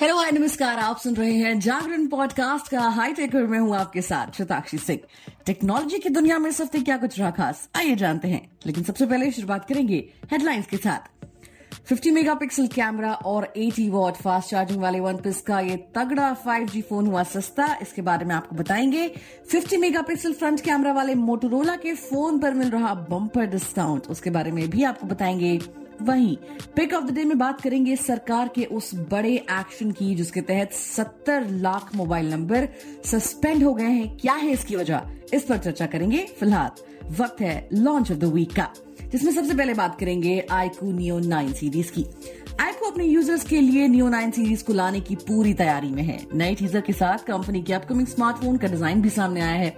Hello hi नमस्कार, आप सुन रहे हैं जागरण पॉडकास्ट का हाई टेकर में हूँ आपके साथ शताक्षी सिंह। टेक्नोलॉजी की दुनिया में सबसे क्या कुछ रहा खास? आइए जानते हैं। लेकिन सबसे पहले शुरुआत करेंगे हेडलाइंस के साथ। 50 मेगापिक्सल कैमरा और 80 वॉट फास्ट चार्जिंग वाले वन प्लस का ये तगड़ा 5G फ़ोन हुआ सस्ता। इसके बारे में आपको बताएँगे। 50 मेगापिक्सल फ्रंट कैमरा वाले मोटोरोला के फ़ोन पर मिल रहा बम्पर डिस्काउंट उसके बारे में भी आपको बताएँगे। वहीं पिक ऑफ़ द डे में बात करेंगे सरकार के उस बड़े एक्शन की, जिसके तहत 70 लाख मोबाइल नंबर सस्पेंड हो गए हैं। क्या है इसकी वजह? इस पर चर्चा करेंगे। फ़िलहाल वक्त है लॉन्च ऑफ़ द वीक का, जिसमें सबसे पहले बात करेंगे आईकू नियो नाइन सीरीज़ की। आईको अपने यूज़र्स के लिए नियो नाइन सीरीज़ को लाने की पूरी तैयारी में है। नए टीजर के साथ कंपनी के अपकमिंग स्मार्टफ़ोन का डिज़ाइन भी सामने आया है।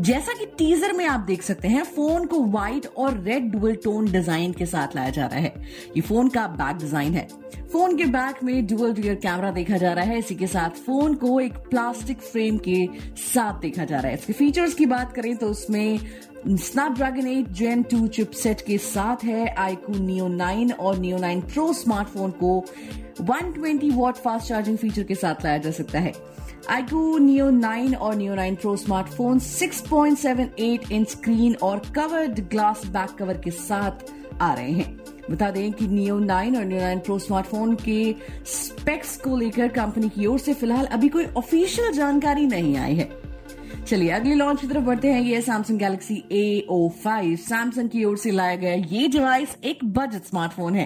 जैसा कि टीजर में आप देख सकते हैं फ़ोन को व्हाइट और रेड डुअल टोन डिज़ाइन के साथ लाया जा रहा है। ये फ़ोन का बैक डिज़ाइन है। फ़ोन के बैक में डुअल रियर कैमरा देखा जा रहा है। इसी के साथ फ़ोन को एक प्लास्टिक फ्रेम के साथ देखा जा रहा है। इसके फीचर्स की बात करें तो उसमें स्नैपड्रैगन 8 जेन 2 चिपसेट के साथ है आईकू नियो 9 और नियो 9 प्रो स्मार्टफ़ोन को 120 वॉट फास्ट चार्जिंग फीचर के साथ लाया जा सकता है। आईकू नियो 9 और Neo 9 Pro smartphone 6.78 inch screen और कवर्ड ग्लास बैक कवर के साथ आ रहे हैं। बता दें कि नियो 9 और नियो 9 प्रो स्मार्टफ़ोन के स्पेक्स को लेकर कंपनी की ओर से फ़िलहाल अभी कोई ऑफिशियल जानकारी नहीं आई है। चलिए, अगले लॉन्च की तरफ़ बढ़ते हैं। ये Samsung Galaxy A O five Samsung की ओर से लाया गया ये डिवाइस एक बजट स्मार्टफ़ोन है।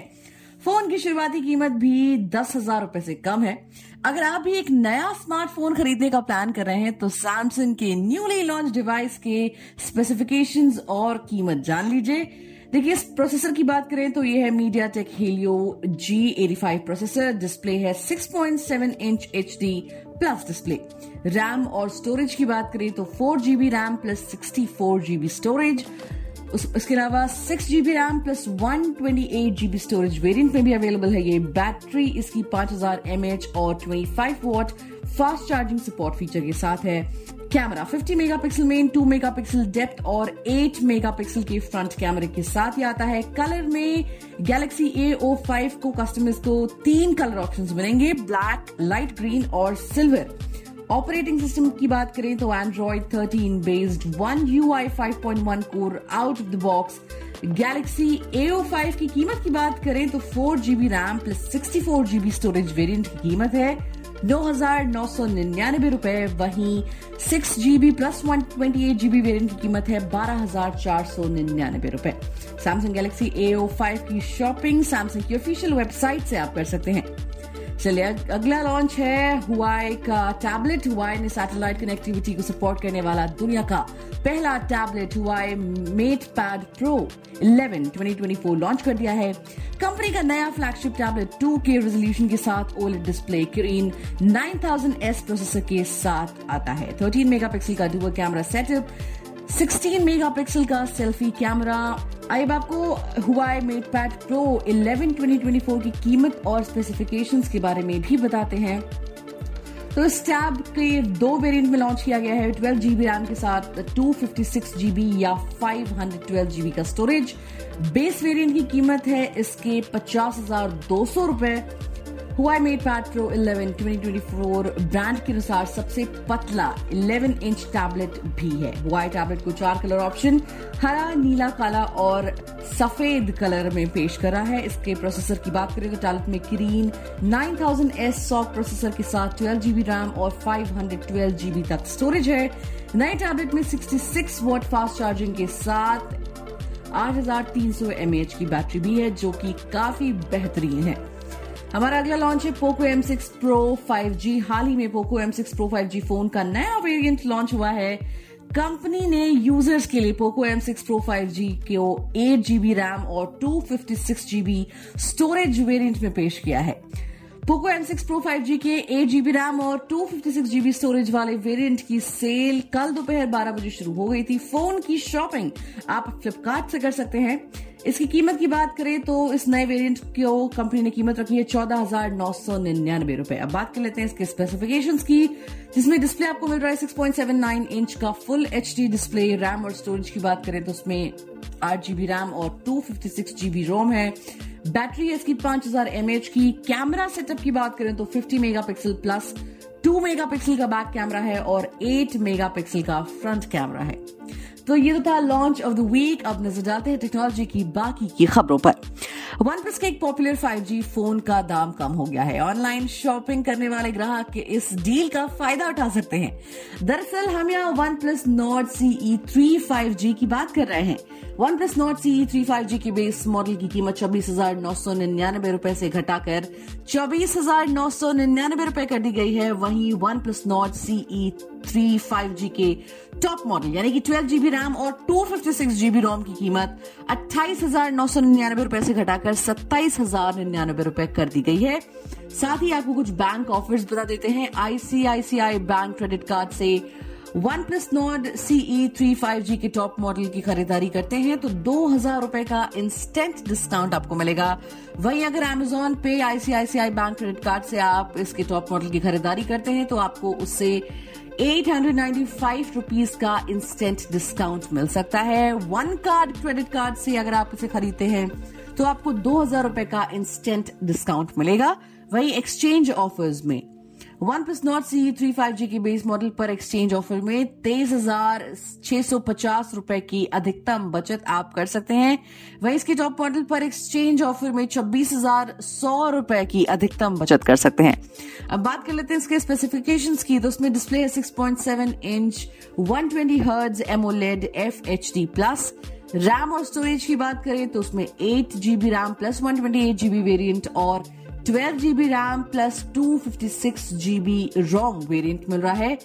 फ़ोन की शुरुआती कीमत भी दस हज़ार रूपए से कम है। अगर आप भी एक नया स्मार्टफ़ोन खरीदने का प्लान कर रहे हैं तो सैमसंग के न्यूली लॉन्च डिवाइस के स्पेसिफिकेशंस और कीमत जान लीजिए। देखिए, इस प्रोसेसर की बात करें तो ये है MediaTek Helio G eighty five processor display है 6.7 inch H D plus display. RAM और स्टोरेज की बात करें तो four GB RAM plus sixty four GB storage. इसके अलावा six GB RAM plus one twenty eight GB storage variant में भी अवेलेबल है ये। बैटरी इसकी पाँच हज़ार और twenty five watt fast charging support feature के साथ है। Camera 50 megapixel main 2 megapixel depth और 8 मेगापिक्सल के फ्रंट कैमरे के साथ ही आता है। कलर में गैलेक्सी ए ओ फाइव को कस्टमर्स को तीन कलर ऑप्शंस मिलेंगे ब्लैक लाइट ग्रीन और सिल्वर ऑपरेटिंग सिस्टम की बात करें तो Android 13 based One U I five point one core out of the box Galaxy A O five की कीमत की बात करें तो four GB RAM plus sixty four GB storage variant की कीमत है। नौ हज़ार नौ सौ निन्यानबे रूपए, वहीं six GB plus one twenty eight GB variant की कीमत है बारह हज़ार चार सौ निन्यानबे रूपए। सैमसंग गैलेक्सी ए फाइव की शॉपिंग सैमसंग की ऑफिशियल वेबसाइट से आप कर सकते हैं। चलिए, अगला लॉन्च है हुआई का टैबलेट हुआई ने सैटेलाइट कनेक्टिविटी को सपोर्ट करने वाला दुनिया का पहला tablet Huawei MatePad Pro 11 2024 launch कर दिया है। कंपनी का नया फ्लैगशिप टैबलेट 2 के रेजोल्यूशन के साथ ओलेड डिस्प्ले क्रीन 9000S प्रोसेसर के साथ आता है। 13 मेगापिक्सल का डुअल कैमरा सेटअप 16 मेगापिक्सल का सेल्फी कैमरा अब आपको हुआ मेट पैड प्रो 11 2024 की कीमत और स्पेसिफिकेशन के बारे में भी बताते हैं। तो इस टैब के दो वेरिएंट में लॉन्च किया गया है 12 जीबी रैम के साथ 256 जीबी या 512 जीबी का स्टोरेज बेस वेरिएंट की कीमत है इसके पचास हज़ार दो सौ रुपए। Huawei MatePad Pro 11 2024 brand के अनुसार सबसे पतला 11 इंच टैबलेट भी है। हुआई टैबलेट को चार कलर ऑप्शन हरा, नीला, काला और सफ़ेद कलर में पेश करा है। इसके प्रोसेसर की बात करें तो टैबलेट में क्रीन 9000S सॉफ्ट प्रोसेसर के साथ 12 जीबी रैम और 512 जीबी तक स्टोरेज है। नए टैबलेट में 66 वॉट फास्ट चार्जिंग के साथ 8300 mAh की बैटरी भी है, जो कि काफ़ी बेहतरीन है। हमारा अगला लॉन्च है पोको M6 Pro 5G हाल ही में Poco M6 Pro 5G phone का नया वेरिएंट लॉन्च हुआ है। कंपनी ने यूज़र्स के लिए पोको M6 Pro 5G को एट जीबी रैम और 256 जीबी स्टोरेज वेरियंट में पेश किया है। Poco M six Pro five G के एट जीबी रैम और two fifty six GB storage वाले वेरिएंट की सेल कल दोपहर बारह बजे शुरू हो गई थी। फ़ोन की शॉपिंग आप फ्लिपकार्ट से कर सकते हैं। इसकी कीमत की बात करें तो इस नए वेरिएंट को कंपनी ने कीमत रखी है चौदह हज़ार नौ सौ निन्यानवे रुपए। अब बात कर लेते हैं इसके स्पेसिफिकेशन की, जिसमें डिस्प्ले आपको मिल रहा है six point seven nine inch का फुल HD डिस्प्ले रैम और स्टोरेज की बात करें तो उसमें आठ जीबी रैम और two fifty six GB ROM है। बैटरी है इसकी पाँच हज़ार की। कैमरा सेटअप की बात करें तो fifty megapixel plus, two megapixel का बैक कैमरा है और एट मेगा पिक्सल का फ्रंट कैमरा है। तो ये तो था लॉन्च ऑफ़ द वीक अब नज़र डालते हैं टेक्नोलॉजी की बाकी की खबरों पर। वन प्लस के एक पॉपुलर 5G फ़ोन का दाम कम हो गया है। ऑनलाइन शॉपिंग करने वाले ग्राहक इस डील का फ़ायदा उठा सकते हैं। दरअसल हम यहाँ OnePlus Nord CE three five G की बात कर रहे हैं। OnePlus Nord CE three five G की बेस मॉडल की कीमत चौबीस हज़ार नौ सौ निन्यानबे रूपए से घटाकर चौबीस हज़ार नौ सौ निन्यानबे रूपए कर दी गई है। वहीं OnePlus Nord CE three five G के टॉप मॉडल यानी कि ट्वेल्व जीबी रैम और two fifty six GB ROM की कीमत अट्ठाईस हज़ार नौ सौ निन्यानबे रुपए से घटाकर सत्ताईस हज़ार निन्यानबे रुपए कर दी गई है। साथ ही आपको कुछ बैंक ऑफर्स बता देते हैं। आईसीआईसीआई बैंक क्रेडिट कार्ड से OnePlus nord CE three five G के टॉप मॉडल की खरीदारी करते हैं तो दो हज़ार रूपए का इंस्टेंट डिस्काउंट आपको मिलेगा। वहीं अगर एमेजॉन पे आईसीआईसीआई बैंक क्रेडिट कार्ड से आप इसके टॉप मॉडल की खरीदारी करते हैं तो आपको उससे eight hundred ninety five rupees का इंस्टेंट डिस्काउंट मिल सकता है। वन कार्ड क्रेडिट कार्ड से अगर आप इसे खरीदते हैं तो आपको दो हज़ार रूपए का इंस्टेंट डिस्काउंट मिलेगा। वही एक्सचेंज ऑफर्स में OnePlus nord C three five G की बेस मॉडल पर एक्सचेंज ऑफ़र में तेईस हज़ार छह सौ पचास रूपए की अधिकतम बचत आप कर सकते हैं। वहीं इसके टॉप मॉडल पर एक्सचेंज ऑफ़र में छब्बीस हज़ार सौ रूपए की अधिकतम बचत कर सकते हैं। अब बात कर लेते हैं इसके स्पेसिफिकेशन की तो उसमें डिस्प्ले है six point seven inch one twenty hertz AMOLED F H D plus RAM और स्टोरेज की बात करें तो उसमें eight GB RAM plus one twenty eight GB variant और twelve GB RAM plus two fifty six GB ROM variant मिल रहा है।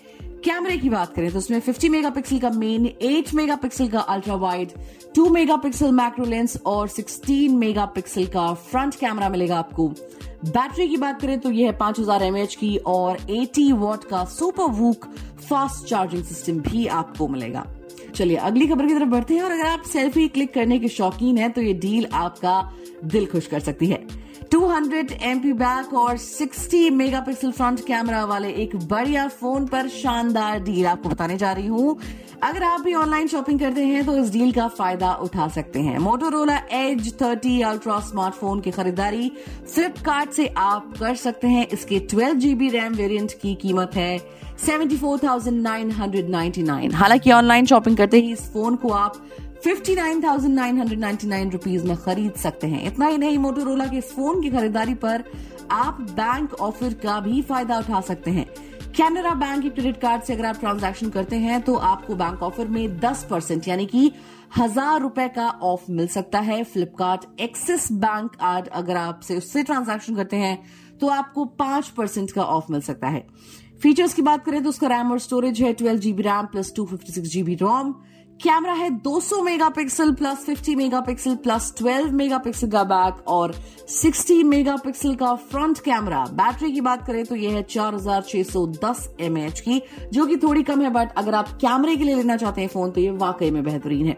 कैमरे की बात करें तो उसमें 50 मेगापिक्सल का मेन 8 मेगापिक्सल का ultra wide 2 megapixel macro lens और 16 मेगापिक्सल का फ्रंट कैमरा मिलेगा आपको। बैटरी की बात करें तो यह है 5000 हज़ार की और 80 वॉट का super VOOC fast charging system भी आपको मिलेगा। चलिए, अगली खबर की तरफ़ बढ़ते हैं और अगर आप सेल्फी क्लिक करने के शौकीन हैं तो ये डील आपका दिल खुश कर सकती है। 200 एमपी बैक और 60 मेगापिक्सल फ्रंट कैमरा वाले एक बढ़िया फ़ोन पर शानदार डील आपको बताने जा रही हूँ। अगर आप भी ऑनलाइन शॉपिंग करते हैं तो इस डील का फ़ायदा उठा सकते हैं। मोटोरोला एज 30 अल्ट्रा स्मार्टफ़ोन की खरीदारी फ्लिपकार्ट से आप कर सकते हैं। इसके 12 जीबी रैम वेरिएंट की कीमत है 74,999 हालाँकि ऑनलाइन शॉपिंग करते ही इस फ़ोन को आप 59,999 रुपीस में खरीद सकते हैं। इतना ही नहीं मोटोरोला के फ़ोन की खरीदारी पर आप बैंक ऑफ़र का भी फ़ायदा उठा सकते हैं। कैनरा बैंक के क्रेडिट कार्ड से अगर आप ट्रांजैक्शन करते हैं तो आपको बैंक ऑफ़र में 10 परसेंट यानी कि हज़ार रुपए का ऑफ़ मिल सकता है। फ्लिपकार्ट एक्सिस बैंक कार्ड अगर आप से उससे ट्रांजैक्शन करते हैं तो आपको पाँच परसेंट का ऑफ़ मिल सकता है। फीचर्स की बात करें तो उसका रैम और स्टोरेज है twelve GB RAM plus two fifty six GB ROM camera है 200 megapixel plus 50 megapixel plus 12 megapixel का बैक और 60 मेगापिक्सल का फ्रंट कैमरा बैटरी की बात करें तो यह है 4610 एमएच की, जो कि थोड़ी कम है बट अगर आप कैमरे के लिए लेना चाहते हैं फ़ोन तो ये वाकई में बेहतरीन है।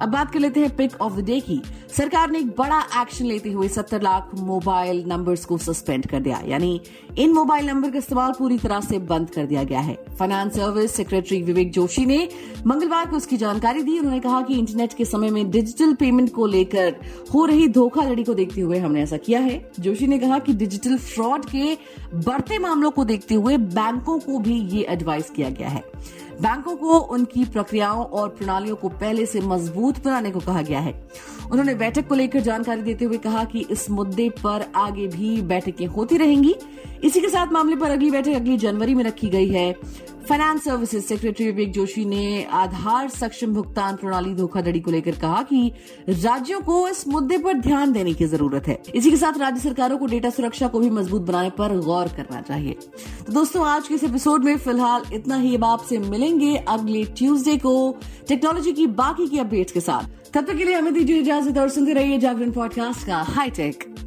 अब बात कर लेते हैं पिक ऑफ़ द डे की। सरकार ने एक बड़ा एक्शन लेते हुए सत्तर लाख मोबाइल नंबर्स को सस्पेंड कर दिया। यानी इन मोबाइल नंबर का इस्तेमाल पूरी तरह से बंद कर दिया गया है। Finance service secretary Vivek Joshi ने मंगलवार को इसकी जानकारी दी। उन्होंने कहा कि इंटरनेट के समय में डिजिटल पेमेंट को लेकर हो रही धोखाधड़ी को देखते हुए हमने ऐसा किया है। जोशी ने कहा कि डिजिटल फ्रॉड के बढ़ते मामलों को देखते हुए बैंकों को भी ये एडवाइस किया गया है। बैंकों को, उनकी प्रक्रियाओं और प्रणालियों को पहले से मज़बूत बनाने को कहा गया है। उन्होंने बैठक को लेकर जानकारी देते हुए कहा कि इस मुद्दे पर आगे भी बैठकें होती रहेंगी। इसी के साथ मामले पर अगली बैठक अगली जनवरी में रखी गई है। Finance services secretary Vivek Joshi ने आधार सक्षम भुगतान प्रणाली धोखाधड़ी को लेकर कहा कि राज्यों को इस मुद्दे पर ध्यान देने की ज़रूरत है। इसी के साथ राज्य सरकारों को डेटा सुरक्षा को भी मज़बूत बनाने पर गौर करना चाहिए। तो दोस्तों, आज के इस एपिसोड में फ़िलहाल इतना ही। अब आपसे मिलेंगे अगले ट्यूसडे को टेक्नोलॉजी की बाकी की अपडेट्स के साथ। तब तक के लिए हमें दीजिए इजाज़त और सुनते रहिए जागरण पॉडकास्ट का हाईटेक